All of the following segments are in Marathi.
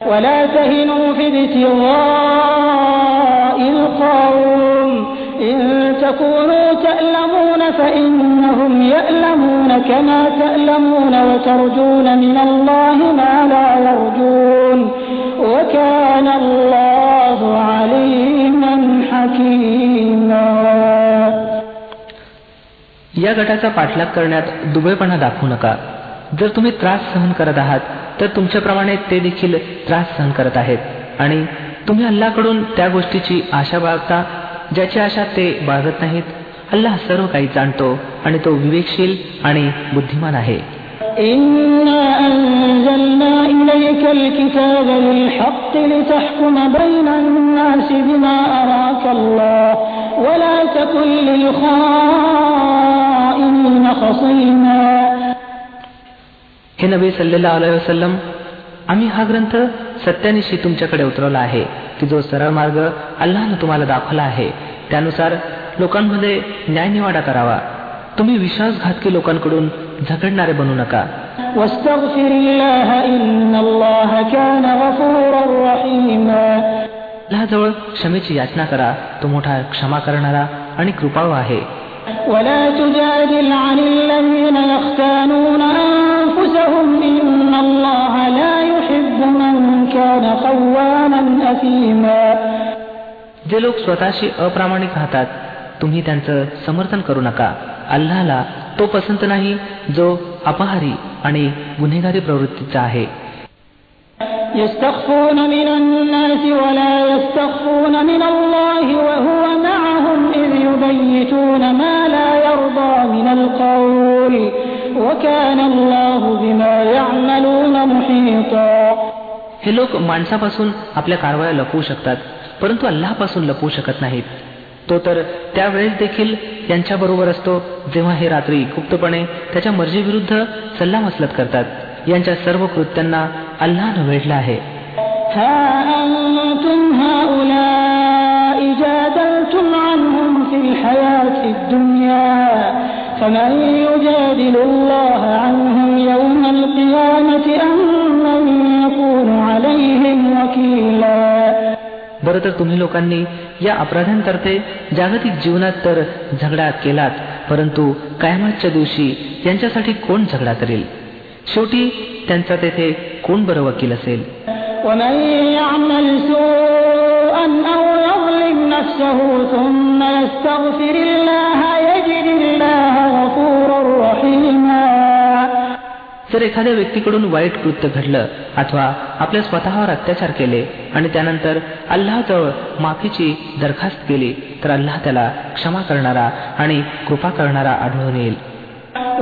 ولا تهنوا في ابتغاء القوم إن تكونوا تألمون فإنهم يألمون كما تألمون وترجون من الله ما لا يرجون وكان الله عليما حكيما या गटाचा पाठलाग करण्यात दुबळेपणा दाखवू नका जर तुम्ही त्रास सहन करत आहात तर तुमच्याप्रमाणे ते देखील त्रास सहन करत आहेत आणि तुम्ही अल्लाकडून त्या गोष्टीची आशा बाळगता ज्याची आशा ते बाळगत नाहीत अल्लाह सर्व काही जाणतो आणि तो विवेकशील आणि बुद्धिमान आहे إنا أنزلنا إليك الكتاب بالحق لتحكم بين الناس بما أراك الله ولا تكن للخائنين خصيما हे नबी सल्लेला अलैहि वसलम आम्ही हा ग्रंथ सत्यानिशी तुमच्याकडे उतरवला आहे की जो सरळ मार्ग अल्लानं तुम्हाला दाखवला आहे. त्यानुसार लोकांमध्ये न्यायनिवाडा करावा. तुम्ही विश्वासघातकी लोकांकडून झगडणारे बनू नका. अल्लाजवळ क्षमेची याचना करा. तो मोठा क्षमा करणारा आणि कृपाळू आहे. ولا تجادل عن الذين يختانون أنفسهم إن الله لا يحب من كان قواما أثيما जे लोक स्वतःशी अप्रामाणिक राहतात तुम्ही त्यांचं समर्थन करू नका अल्लाला तो पसंत नाही जो अपहारी आणि गुन्हेगारी प्रवृत्तीचा आहे يستخفون من الناس ولا يستخفون من الله وهو معهم إذ يبيتون ما لا يرضى من القول وكان الله بما يعملون محيطا हे लोक माणसापासून आपल्या कारवाया लपवू शकतात परंतु अल्लापासून लपवू शकत नाहीत तो तर त्यावेळेस देखील यांच्याबरोबर असतो जेव्हा हे रात्री गुप्तपणे त्याच्या मर्जीविरुद्ध सल्लामसलत करतात यांच्या सर्व कृत्यांना अल्लानं वेढलं आहे ها أنتم هؤلاء جادلتم عنهم في الحياة الدنيا فمن يجادل الله عنهم يوم القيامة أم من يكون عليهم وكيلا बरं तर तुम्ही लोकांनी या अपराधांतर्फे जागतिक जीवनात तर झगडा केलात परंतु कायमातच्या दिवशी यांच्यासाठी कोण झगडा करेल शेवटी त्यांचा तेथे कोण बरं वकील असेल? जर एखाद्या व्यक्तीकडून वाईट कृत्य घडलं अथवा आपल्या स्वतःवर अत्याचार केले आणि त्यानंतर अल्लाजवळ माफीची दरखास्त केली तर अल्लाह त्याला क्षमा करणारा आणि कृपा करणारा आढळून येईल.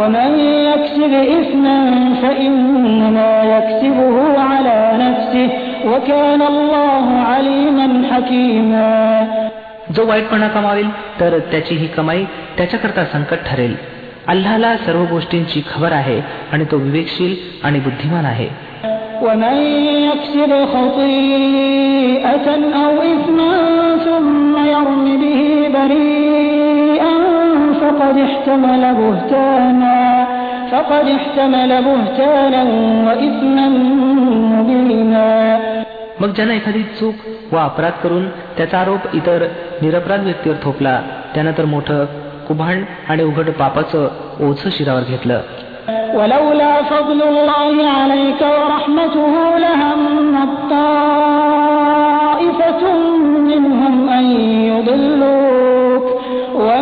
ومن يكسب إثما فإنما يكسبه على نفسه وكان الله عليما حكيما जो वाईटपणा कमावेल तर त्याची ही कमाई त्याच्याकरता संकट ठरेल अल्लाला सर्व गोष्टींची खबर आहे आणि तो विवेकशील आणि बुद्धिमान आहे ومن يكسب خطيئة أو إثما ثم يرم به بريئا فقد احتمل بهتانا فقد احتمل بهتانا وإثما مبينا मग ज्यानं एखादी चूक व अपराध करून त्याचा आरोप इतर निरपराध व्यक्तीवर थोपला त्यानं तर मोठं कुभांड आणि उघड पापाचं ओझं शिरावर घेतलं ولولا فضل الله عليك ورحمته لهمت طائفة منهم أن يضلوك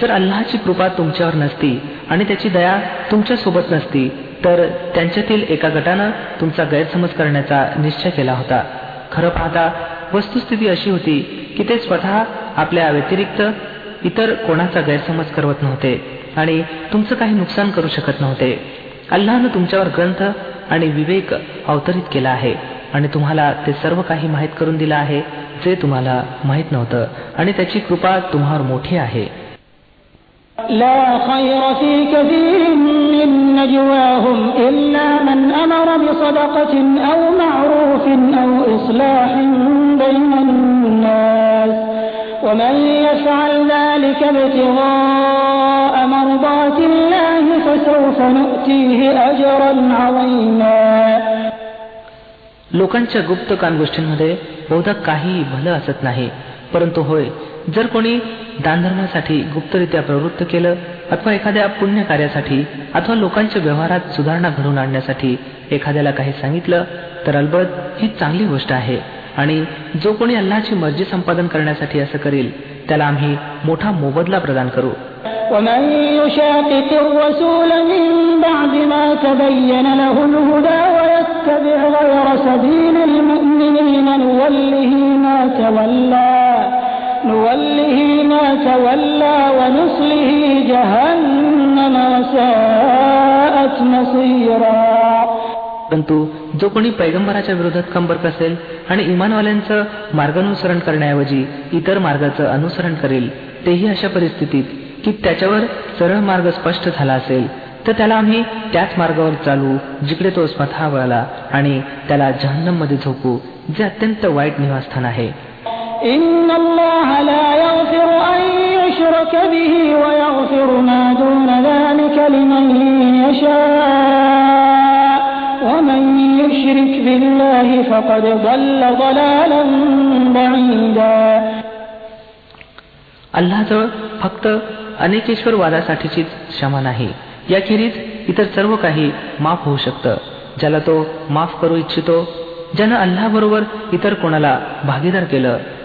जर अल्लाची कृपा तुमच्यावर नसती आणि त्याची दया तुमच्यासोबत नसती तर त्यांच्यातील एका गटानं तुमचा गैरसमज करण्याचा निश्चय केला होता. खरं पाहता वस्तुस्थिती अशी होती की ते स्वतः आपल्या व्यतिरिक्त इतर कोणाचा गैरसमज करवत नव्हते आणि तुमचं काही नुकसान करू शकत नव्हते. अल्लानं तुमच्यावर ग्रंथ आणि विवेक अवतरित केला आहे आणि तुम्हाला ते सर्व काही माहीत करून दिलं आहे जे तुम्हाला माहीत नव्हतं आणि त्याची कृपा तुम्हावर मोठी आहे. لا خير في كثير من نجواهم إلا من أمر بصدقة أو معروف أو إصلاح بين الناس ومن يفعل ذلك ابتغاء مرضات الله فسوف نؤتيه أجرا عظيما लोकांच्या गुप्त गोष्टींमध्ये बहुधा काही भलं असत नाही परंतु होय जर कोणी दानधर्मासाठी गुप्तरित्या प्रवृत्त केलं अथवा एखाद्या पुण्य कार्यासाठी अथवा लोकांच्या व्यवहारात सुधारणा घडवून आणण्यासाठी एखाद्याला काही सांगितलं तर अलबत ही चांगली गोष्ट आहे आणि जो कोणी अल्लाची मर्जी संपादन करण्यासाठी असं करेल त्याला आम्ही मोठा मोबदला प्रदान करू ومن يشاقق الرسول من بعد ما تبين له الهدى ويتبع غير سبيل المؤمنين نوله ما تولى نوله ما تولى ونصله جهنم وساءت مصيرا परंतु जो कोणी पैगंबराच्या विरोधात कंबर कसेल आणि इमानवाल्यांचं मार्गानुसरण करण्याऐवजी इतर मार्गाचं अनुसरण करेल तेही अशा परिस्थितीत की त्याच्यावर सरळ मार्ग स्पष्ट झाला असेल तर त्याला आम्ही त्याच मार्गावर चालू जिकडे तो स्वतः वळला आणि त्याला जहन्नम मध्ये झोपू जे अत्यंत वाईट निवासस्थान आहे إن الله لا يغفر أن يشرك به ويغفر ما دون ذلك لمن يشاء ومن يشرك بالله فقد ضل ضلالا بعيدا अल्लाजवळ फक्त अनेकेश्वर वादासाठीचीच क्षमा नाही याखेरीज इतर सर्व काही माफ होऊ शकतं ज्याला तो माफ करू इच्छितो ज्यानं अल्लाबरोबर इतर कोणाला भागीदार केलं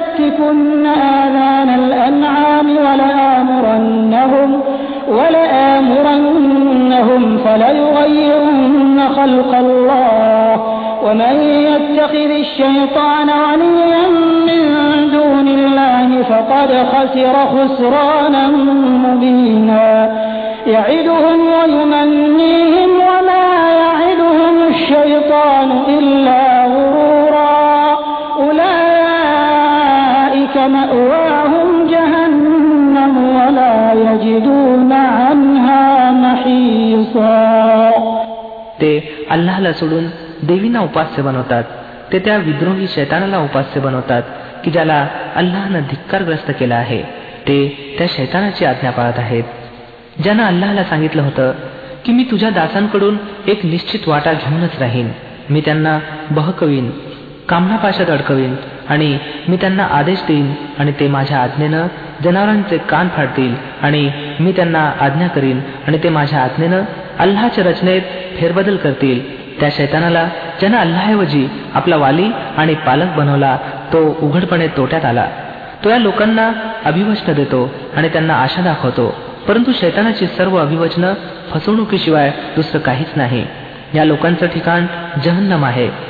فليبتكن آذان الأنعام ولآمرنهم ولآمرنهم فليغيرن خلق الله. ومن يتخذ الشيطان وليا من دون الله فقد خسر خسرانا مبينا. يعدهم ويمنيهم وما يعدهم الشيطان إلا أولئك مأواهم جهنم ولا يجدون عنها محيصا ते अल्लाहला सोडून देवींना उपास्य बनवतात ते त्या विद्रोही शैतानाला उपास्य बनवतात की ज्याला अल्लाहनं धिक्कारग्रस्त केला आहे ते त्या शैतानाची आज्ञा पाळत आहेत ज्यानं अल्लाहला सांगितलं होतं की मी तुझ्या दासांकडून एक निश्चित वाटा घेऊनच राहीन मी त्यांना बहकवीन कामनापाशात अडकवीन आणि मी त्यांना आदेश देईन आणि ते माझ्या आज्ञेनं जनावरांचे कान फाडतील आणि मी त्यांना आज्ञा करीन आणि ते माझ्या आज्ञेनं अल्लाच्या रचनेत फेरबदल करतील. त्या शैतानाला ज्यानं अल्लाऐवजी आपला वाली आणि पालक बनवला तो उघडपणे तोट्यात आला. तो या लोकांना अभिवचन देतो आणि त्यांना आशा दाखवतो. परंतु शैतानाची सर्व अभिवचनं फसवणुकीशिवाय दुसरं काहीच नाही. या लोकांचं ठिकाण जहन्नम आहे.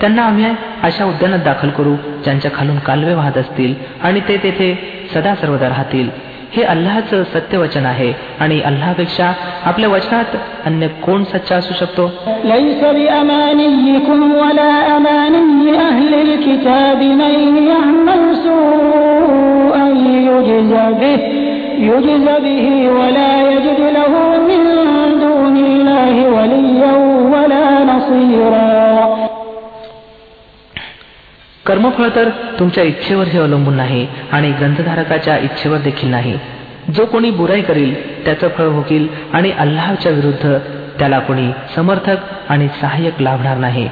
त्यांना आम्ही अशा उद्यानात दाखल करू ज्यांच्या खालून कालवे वाहत असतील आणि ते तेथे सदा सर्वदा राहतील हे अल्लाचं सत्य वचन आहे आणि अल्लापेक्षा आपल्या वचनात अन्य कोण सच्चा असू शकतो ليس بأمانيكم ولا कर्मफळ तर तुमच्या इच्छेवर हे अवलंबून नाही आणि ग्रंथधारकाच्या इच्छेवर देखील नाही. जो कोणी बुराई करील त्याचं फळ भोगील आणि अल्लाहच्या विरुद्ध त्याला कोणी समर्थक आणि सहाय्यक लाभणार नाही.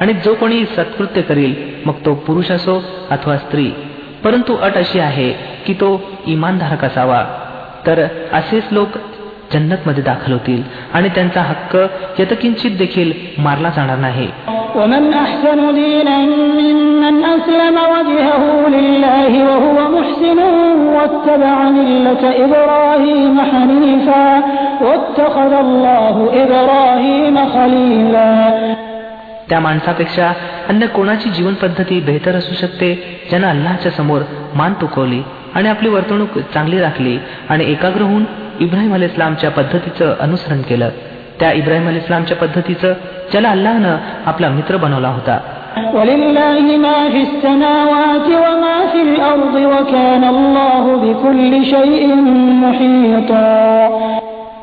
आणि जो कोणी सत्कृत्य करील मग तो पुरुष असो अथवा स्त्री परंतु अट अशी आहे की तो इमानधारक असावा. तर असेच लोक जन्नत मध्ये दाखल होतील आणि त्यांचा हक्क यतकिंचित देखील मारला जाणार नाही ومن أحسن دينا ممن أسلم وجهه لله وهو محسن واتبع ملة إبراهيم حنيفا واتخذ الله إبراهيم خليلا त्या माणसापेक्षा अन्य कोणाची जीवन पद्धती बेहतर असू शकते ज्यानं अल्लाच्या समोर मान तुकवली आणि आपली वर्तणूक चांगली राखली आणि एकाग्र होऊन इब्राहिम अल इस्लामच्या पद्धतीचं अनुसरण केलं. त्या इब्राहिम अल इस्लामच्या पद्धतीचं ज्याला अल्लाहनं आपला मित्र बनवला होता.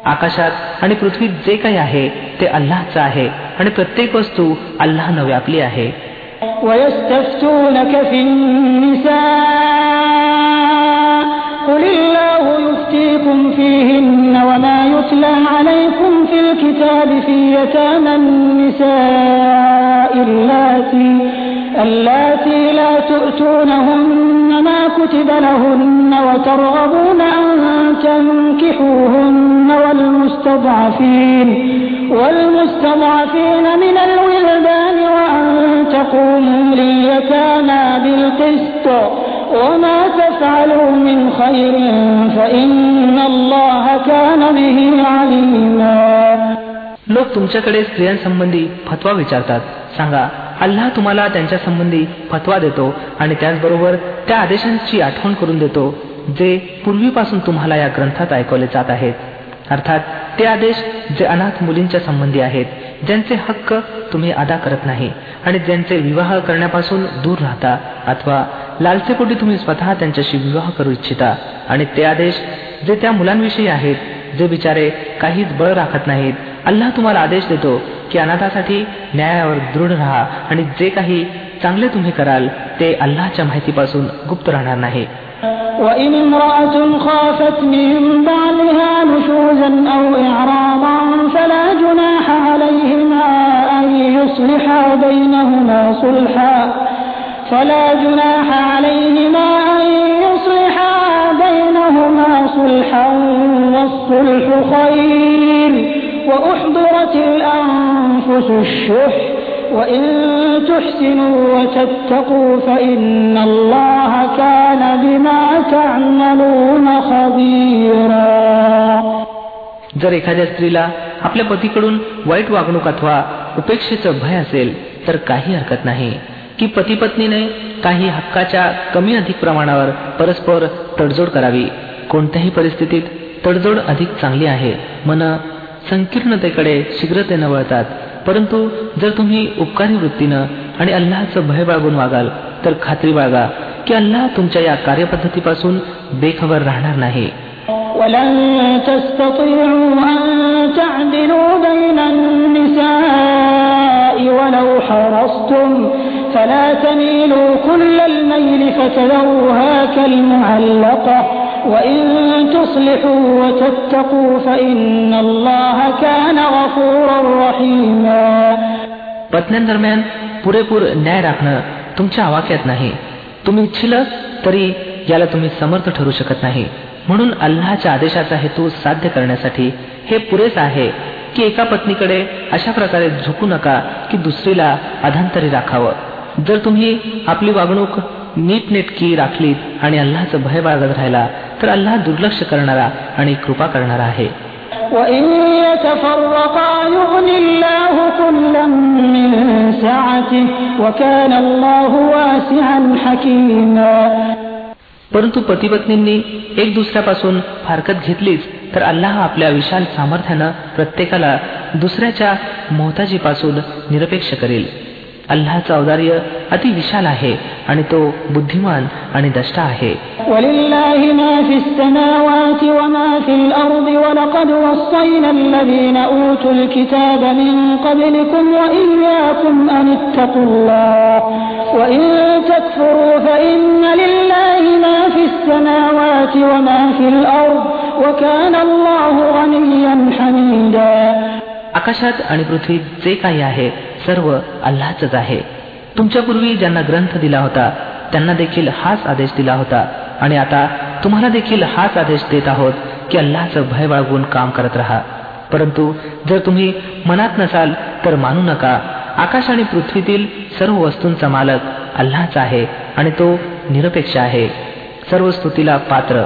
आकाशात आणि पृथ्वीत जे काही आहे ते अल्लाहचं आहे आणि प्रत्येक वस्तू अल्लाहनं व्यापली आहे. قل الله يفتيكم فيهن وما يتلى عليكم في الكتاب في يتامى النساء اللاتي اللاتي لا تؤتونهن ما كتب لهن وترغبون أن تنكحوهن والمستضعفين والمستضعفين من الولدان وأن تقوموا لليتامى بالقسط وما تفعلوا من خير فإن الله كان به عليما लोक तुमच्याकडे स्त्रियांसंबंधी फतवा विचारतात सांगा अल्लाह तुम्हाला त्यांच्या संबंधी फतवा देतो आणि त्याचबरोबर त्या आदेशांची आठवण करून देतो जे पूर्वीपासून तुम्हाला या ग्रंथात ऐकवले जात आहेत अर्थात ते आदेश जे अनाथ मुलींच्या संबंधी आहेत ज्यांचे हक्क तुम्ही अदा करत नाही आणि ज्यांचे विवाह करण्यापासून दूर राहता अथवा लालसेपोटी तुम्ही स्वतः त्यांच्याशी विवाह करू इच्छिता आणि ते आदेश जे त्या मुलांविषयी आहेत जे बिचारे काहीच बळ राखत नाहीत अल्लाह तुम्हाला आदेश देतो की अनाथासाठी न्यायावर दृढ राहा आणि जे काही चांगले तुम्ही कराल ते अल्लाच्या माहितीपासून गुप्त राहणार नाही وإن امرأة خافت من بعلها نشوزا أو إعراضا فلا جناح عليهما أن يصلحا بينهما صلحا فلا جناح عليهما أن يصلحا بينهما صلحا والصلح خير وأحضرت الأنفس الشح وإن تحسنوا وتتقوا فإن الله كان بما تعملون خبيرا जर एखाद्या स्त्रीला आपल्या पतीकडून वाईट वागणूक अथवा उपेक्षेचं भय असेल तर काही हरकत नाही की पती पत्नीने काही हक्काच्या कमी अधिक प्रमाणावर परस्पर तडजोड करावी कोणत्याही परिस्थितीत तडजोड अधिक चांगली आहे मन संकीर्णतेकडे शीघ्रतेनं वळतात परंतु जर तुम्ही उपकारी वृत्तीनं आणि अल्लाचं भय बाळगून वागाल तर खात्री बाळगा की अल्लाह तुमच्या या कार्यपद्धतीपासून बेखबर राहणार नाही ولن تستطيعوا أن تعدلوا بين النساء ولو حرصتم فلا تميلوا كل الميل فتذروها كالمعلقة وإن تصلحوا وتتقوا فإن الله كان غفورا رحيما पत्न्यांदरम्यान पुरेपूर न्याय राखणं तुमच्या आवाक्यात नाही तुम्ही इच्छिल तरी याला तुम्ही समर्थ ठरू शकत नाही म्हणून अल्लाच्या आदेशाचा हेतू साध्य करण्यासाठी हे पुरेस आहे की एका पत्नीकडे अशा प्रकारे झुकू नका की दुसरीला अधांतरी राखावं. जर तुम्ही आपली वागणूक नीटनेटकी राखलीत आणि अल्लाचं भय बाळगत राहिला तर अल्लाह दुर्लक्ष करणारा आणि कृपा करणारा आहे. परंतु पतीपत्नींनी एक दुसऱ्यापासून फारकत घेतलीच. तर अल्लाह आपल्या विशाल सामर्थ्यानं प्रत्येकाला दुसऱ्याच्या मोहताजीपासून निरपेक्ष करेल अल्लाचं औदार्य अति विशाल आहे आणि तो बुद्धिमान आणि दष्टा आहे ولله ما في السماوات وما في الأرض ولقد وصينا الذين أوتوا الكتاب من قبلكم وإياكم أن اتقوا الله وإن تكفروا فإن لله ما في السماوات وما في الأرض وكان الله غنيا حميدا आकाशात आणि पृथ्वीत जे काही आहे सर्व अल्लाच आहे तुमच्यापूर्वी ज्यांना ग्रंथ दिला होता त्यांना देखील हाच आदेश दिला होता आणि आता तुम्हाला देखील हाच आदेश देत आहोत की अल्लाचं भय बाळगून काम करत राहा परंतु जर तुम्ही मनात नसाल तर मानू नका आकाश आणि पृथ्वीतील सर्व वस्तूंचा मालक अल्लाच आहे आणि तो निरपेक्ष आहे. सर्व स्तुतीला पात्र.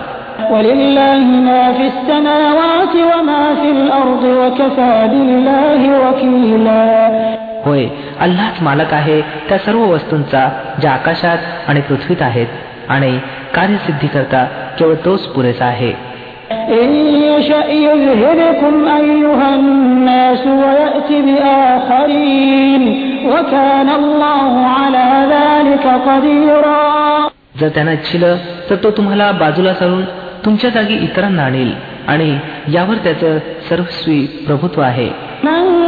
होय अल्लाच मालक आहे त्या सर्व वस्तूंचा ज्या आकाशात आणि पृथ्वीत आहेत. आणि कार्यसिद्धी करता केवळ तोच पुरेसा आहे. إن يشأ يذهبكم أيها الناس ويأت بآخرين وكان الله على ذلك قديرا जर त्यानं इच्छिलं तर तो तुम्हाला बाजूला सरून तुमच्या जागी इतरांना आणील आणि यावर त्याचं सर्वस्वी प्रभुत्व आहे من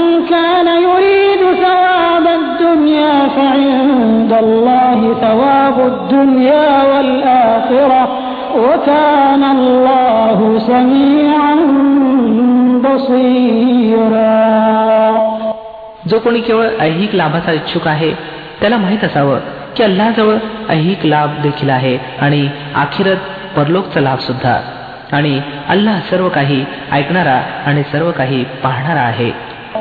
जो कोणी केवळ ऐहिक लाभाचा इच्छुक आहे त्याला माहीत असावं की अल्लाजवळ ऐहिक लाभ देखील आहे आणि अखिरत परलोकचा लाभ सुद्धा. आणि अल्लाह सर्व काही ऐकणारा आणि सर्व काही पाहणारा आहे.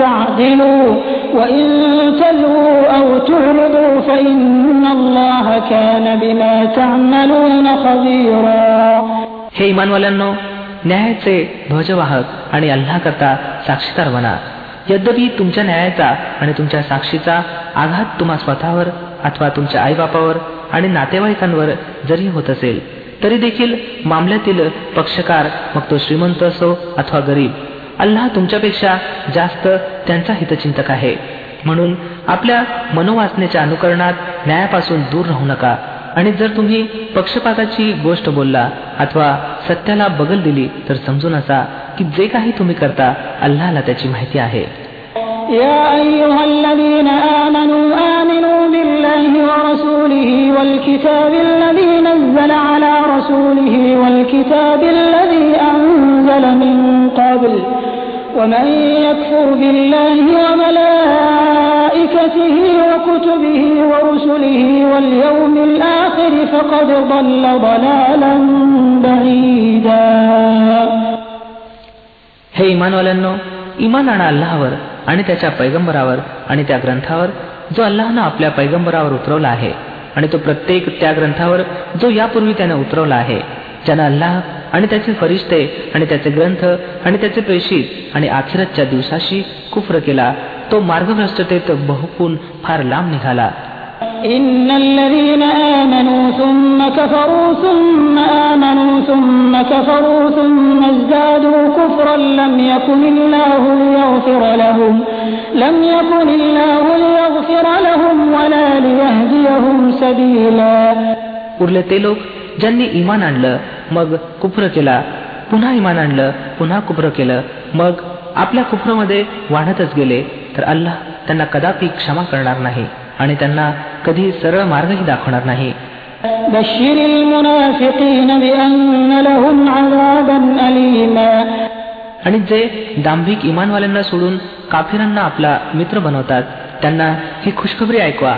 تعدلوا وإن تلووا أو تعرضوا فإن الله كان بما تعملون خبيرا हे इमानवाल्यांनो न्यायाचे ध्वजवाहक आणि अल्लाह करता साक्षीदार बना यद्यपि तुमच्या न्यायाचा आणि तुमच्या साक्षीचा आघात तुम्हा स्वतःवर अथवा तुमच्या आईबापावर आणि नातेवाईकांवर जरी होत असेल तरी देखील मामल्यातील पक्षकार मग तो श्रीमंत असो अथवा गरीब अल्लाह तुमच्यापेक्षा जास्त त्यांचा हितचिंतक आहे म्हणून आपल्या मनोवासनेच्या अनुकरणात न्यायापासून दूर राहू नका आणि जर तुम्ही पक्षपाताची गोष्ट बोलला अथवा सत्याला बगल दिली तर समजून असा की जे काही तुम्ही करता अल्लाहला त्याची माहिती आहे يا أيها الذين آمنوا آمنوا بالله ورسوله والكتاب الذي نزل على رسوله والكتاب الذي أنزل من قبل ومن يكفر بالله وملائكته وكتبه ورسله واليوم الآخر فقد ضل ضلالا بعيدا हे इमानवाल्यांनो इमान आणा अल्लाहवर आणि त्याच्या पैगंबरावर आणि त्या ग्रंथावर जो अल्लाहनं आपल्या पैगंबरावर उतरवला आहे आणि तो प्रत्येक त्या ग्रंथावर जो यापूर्वी त्याने उतरवला आहे ज्यानं अल्लाह आणि त्याचे फरिश्ते आणि त्याचे ग्रंथ आणि त्याचे प्रेषित आणि आखिरतच्या दिवसाशी कुफ्र केला तो मार्गभ्रष्टतेत बहुकून फार लांब निघाला إن الذين آمنوا ثم كفروا ثم آمنوا ثم كفروا ثم ازدادوا كفرا لم يكن الله ليغفر لهم لم يكن الله ليغفر لهم ولا ليهديهم سبيلا उरले ते लोक ज्यांनी इमान आणलं मग कुफ्र केला. पुन्हा इमान आणलं पुन्हा कुफ्र केलं. मग आपल्या कुफ्रमध्ये वाढतच गेले तर अल्लाह त्यांना कदापि क्षमा करणार नाही आणि त्यांना कधी सरळ मार्गही दाखवणार नाही. आणि जे दांभिक इमानवाल्यांना सोडून काफिरांना आपला मित्र बनवतात त्यांना ही खुशखबरी ऐकवा.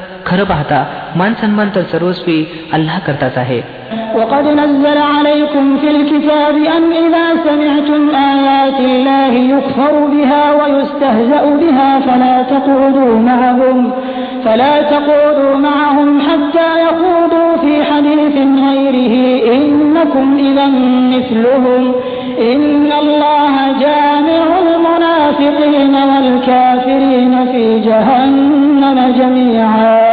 खरं पाहता मान सन्मान तर सर्वस्वी अल्लाह करताच आहे وقد نزل عليكم في الكتاب أن إذا سمعتم آيات الله يكفر بها ويستهزأ بها فلا تقعدوا معهم فلا تقعدوا معهم حتى يخوضوا في حديث غيره إنكم إذا مثلهم إن الله جامع المنافقين والكافرين في جهنم جميعا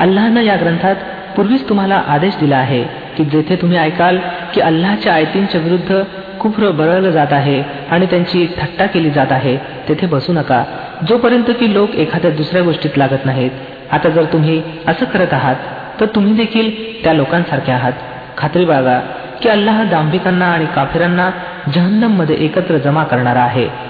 अल्लानं या ग्रंथात पूर्वीच तुम्हाला आदेश दिला आहे की जेथे तुम्ही ऐकाल की अल्लाच्या आयतींच्या विरुद्ध कुफ्र बळवलं जात आहे आणि त्यांची थट्टा केली जात आहे तेथे बसू नका. जोपर्यंत की लोक एखाद्या दुसऱ्या गोष्टीत लागत नाहीत. आता जर तुम्ही असं करत आहात तर तुम्ही देखील त्या लोकांसारखे आहात. खात्री बाळगा की अल्लाह दांभिकांना आणि काफिरांना जहन्नममध्ये एकत्र जमा करणारा आहे.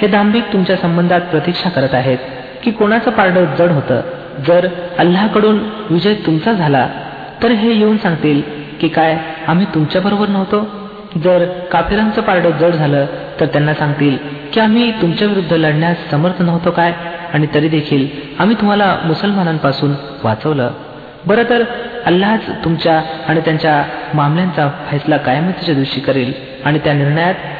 हे दांभिक तुमच्या संबंधात प्रतीक्षा करत आहेत की कोणाचं पारडं जड होतं. जर अल्लाकडून विजय तुमचा झाला तर हे येऊन सांगतील की काय आम्ही तुमच्या बरोबर नव्हतो? जर काफिरांचं पारडं जड झालं तर त्यांना सांगतील की आम्ही तुमच्या विरुद्ध लढण्यास समर्थ नव्हतो काय? आणि तरी देखील आम्ही तुम्हाला मुसलमानांपासून वाचवलं. बरं तर अल्लाच तुमच्या आणि त्यांच्या मामल्यांचा फैसला कायमतीच्या दिवशी करेल आणि त्या निर्णयात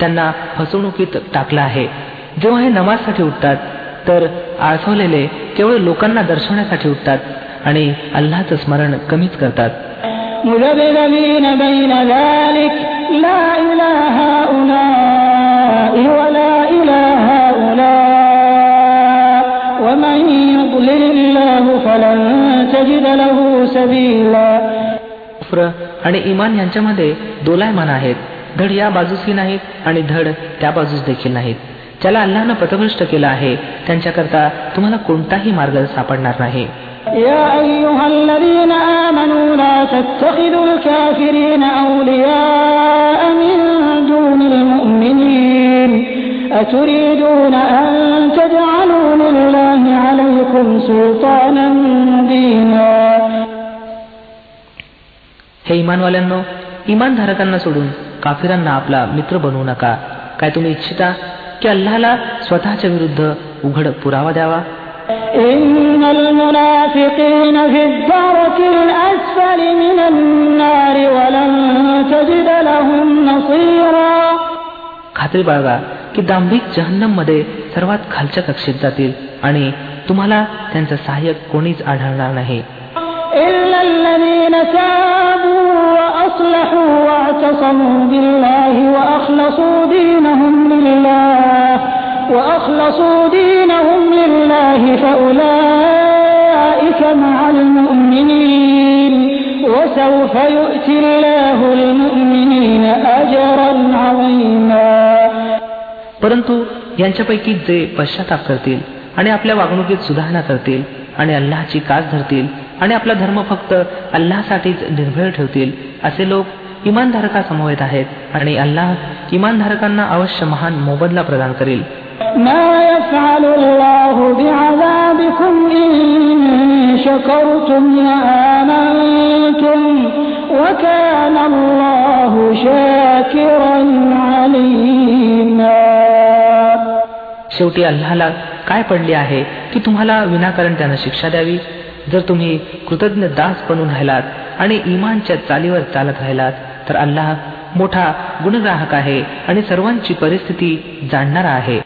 त्यांना फसवणुकीत टाकलं आहे. जेव्हा हे नमाजसाठी उठतात तर आळसवलेले केवळ लोकांना दर्शवण्यासाठी उठतात आणि अल्लाचं स्मरण कमीच करतात. आणि इमान यांच्यामध्ये दोलायमान आहेत. धड या बाजूसही नाहीत आणि धड त्या बाजूस देखील नाहीत ज्याला अल्लानं पथभ्रष्ट केलं आहे त्यांच्याकरता तुम्हाला कोणताही मार्ग सापडणार नाही يا أيها الذين آمنوا لا تتخذوا الكافرين أولياء من دون المؤمنين أتريدون أن تجعلوا لله عليكم سلطانا مبينا हे इमानवाल्यांनो इमानधारकांना सोडून काफिरांना आपला मित्र बनवू नका काय तुम्ही इच्छिता की अल्लाला स्वतःच्या विरुद्ध उघड पुरावा द्यावा إن المنافقين في الدرك الأسفل من النار ولن تجد لهم نصيرا खात्री बाळगा की दांभिक जहन्नम मध्ये सर्वात खालच्या कक्षेत जातील आणि तुम्हाला त्यांचं सहाय्यक कोणीच आढळणार नाही إلا الذين تابوا وأصلحوا واعتصموا بالله وأخلصوا دينهم لله وأخلصوا دينهم لله فأولئك مع المؤمنين وسوف يؤتي الله المؤمنين أجرا عظيما परंतु यांच्यापैकी जे पश्चाताप करतील आणि आपल्या वागणुकीत सुधारणा करतील आणि अल्लाची कास धरतील आणि आपला धर्म फक्त अल्लाहसाठीच निर्भय ठेवतील असे लोक इमानधारकासमवेत आहेत आणि अल्लाह इमानधारकांना अवश्य महान मोबदला प्रदान करेल. शेवटी अल्लाला काय पडले आहे की तुम्हाला विनाकारण त्यानं शिक्षा द्यावी? जर तुम्ही कृतज्ञ दास बनून राहिलात आणि इमानच्या चालीवर चालत राहिलात तर अल्लाह मोठा गुणग्राहक आहे आणि सर्वांची परिस्थिती जाणणारा आहे.